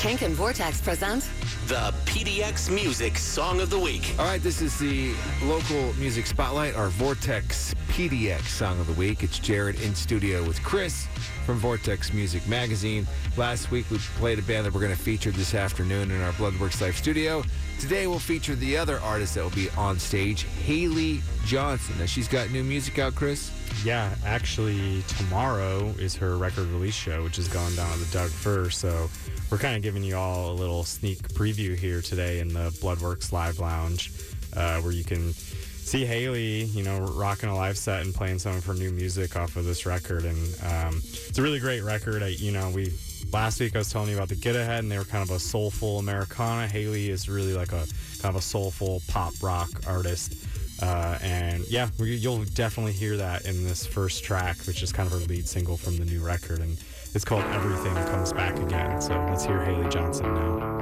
Kink and Vortex present the PDX Music Song of the Week. All right, this is the local music spotlight, our Vortex PDX Song of the Week. It's Jared in studio with Chris from Vortex Music Magazine. Last week we played a band that we're going to feature this afternoon in our Bloodworks Live studio. Today we'll feature the other artist that will be on stage, Haley Johnson. Now she's got new music out, Chris. Yeah, actually, tomorrow is her record release show, which is going down at the Doug Fir. So we're kind of giving you all a little sneak preview here today in the Bloodworks Live Lounge, uh, where you can see Haley, you know, rocking a live set and playing some of her new music off of this record. And um, it's a really great record. I, you know, we last week I was telling you about the Get Ahead, and they were kind of a soulful Americana. Haley is really like a kind of a soulful pop rock artist. Uh, and yeah, we, you'll definitely hear that in this first track, which is kind of our lead single from the new record. And it's called Everything Comes Back Again. So let's hear Haley Johnson now.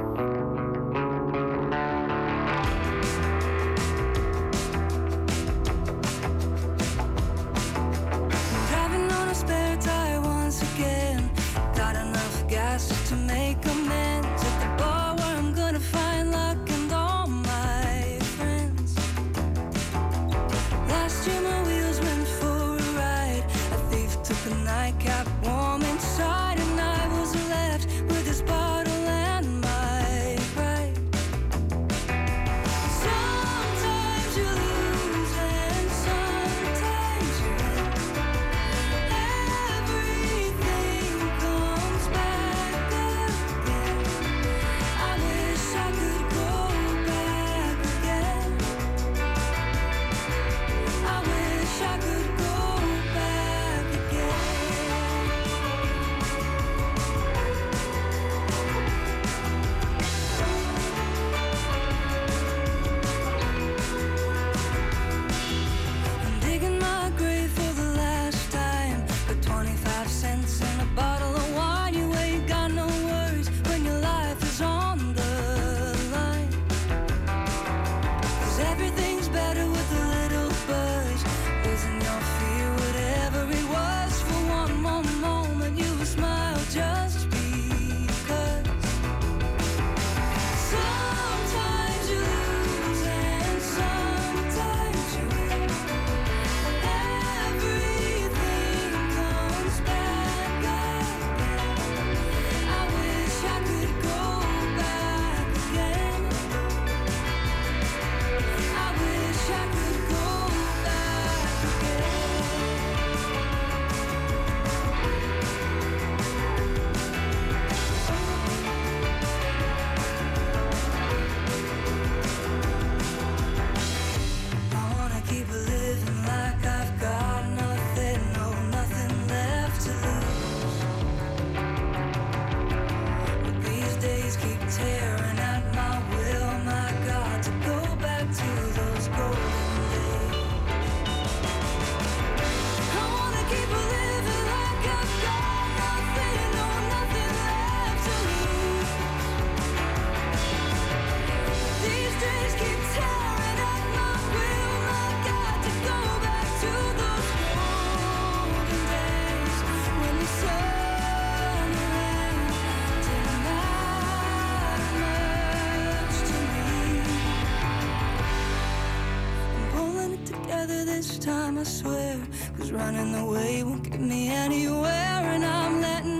this time, I swear. Cause running away won't get me anywhere, and I'm letting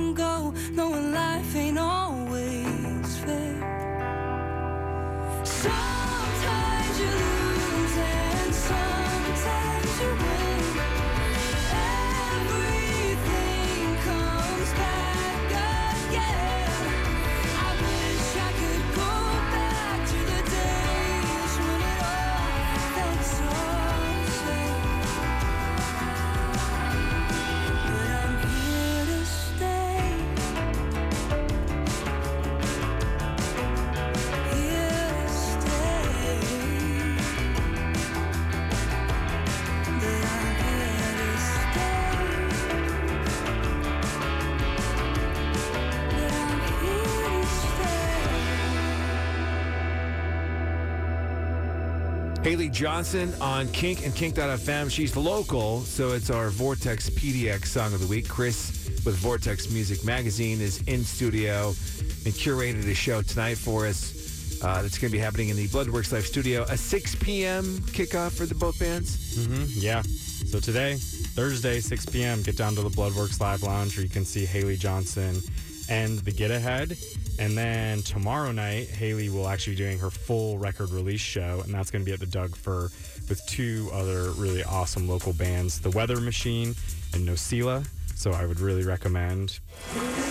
Haley Johnson on Kink and Kink.fm. She's local, so it's our Vortex PDX Song of the Week. Chris with Vortex Music Magazine is in studio and curated a show tonight for us. Uh, that's going to be happening in the Bloodworks Live studio. A 6 p.m. kickoff for the both bands. hmm Yeah. So today, Thursday, 6 p.m., get down to the Bloodworks Live Lounge where you can see Haley Johnson and the Get Ahead. And then tomorrow night, Haley will actually be doing her full record release show, and that's going to be at the Doug Fir with two other really awesome local bands, The Weather Machine and Nocila. So I would really recommend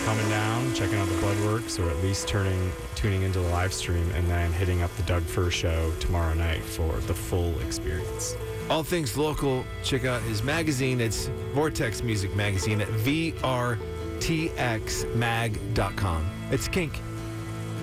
coming down, checking out the Bloodworks, or at least turning tuning into the live stream, and then hitting up the Doug Fir show tomorrow night for the full experience. All things local, check out his magazine. It's Vortex Music Magazine at vrtxmag.com. It's Kink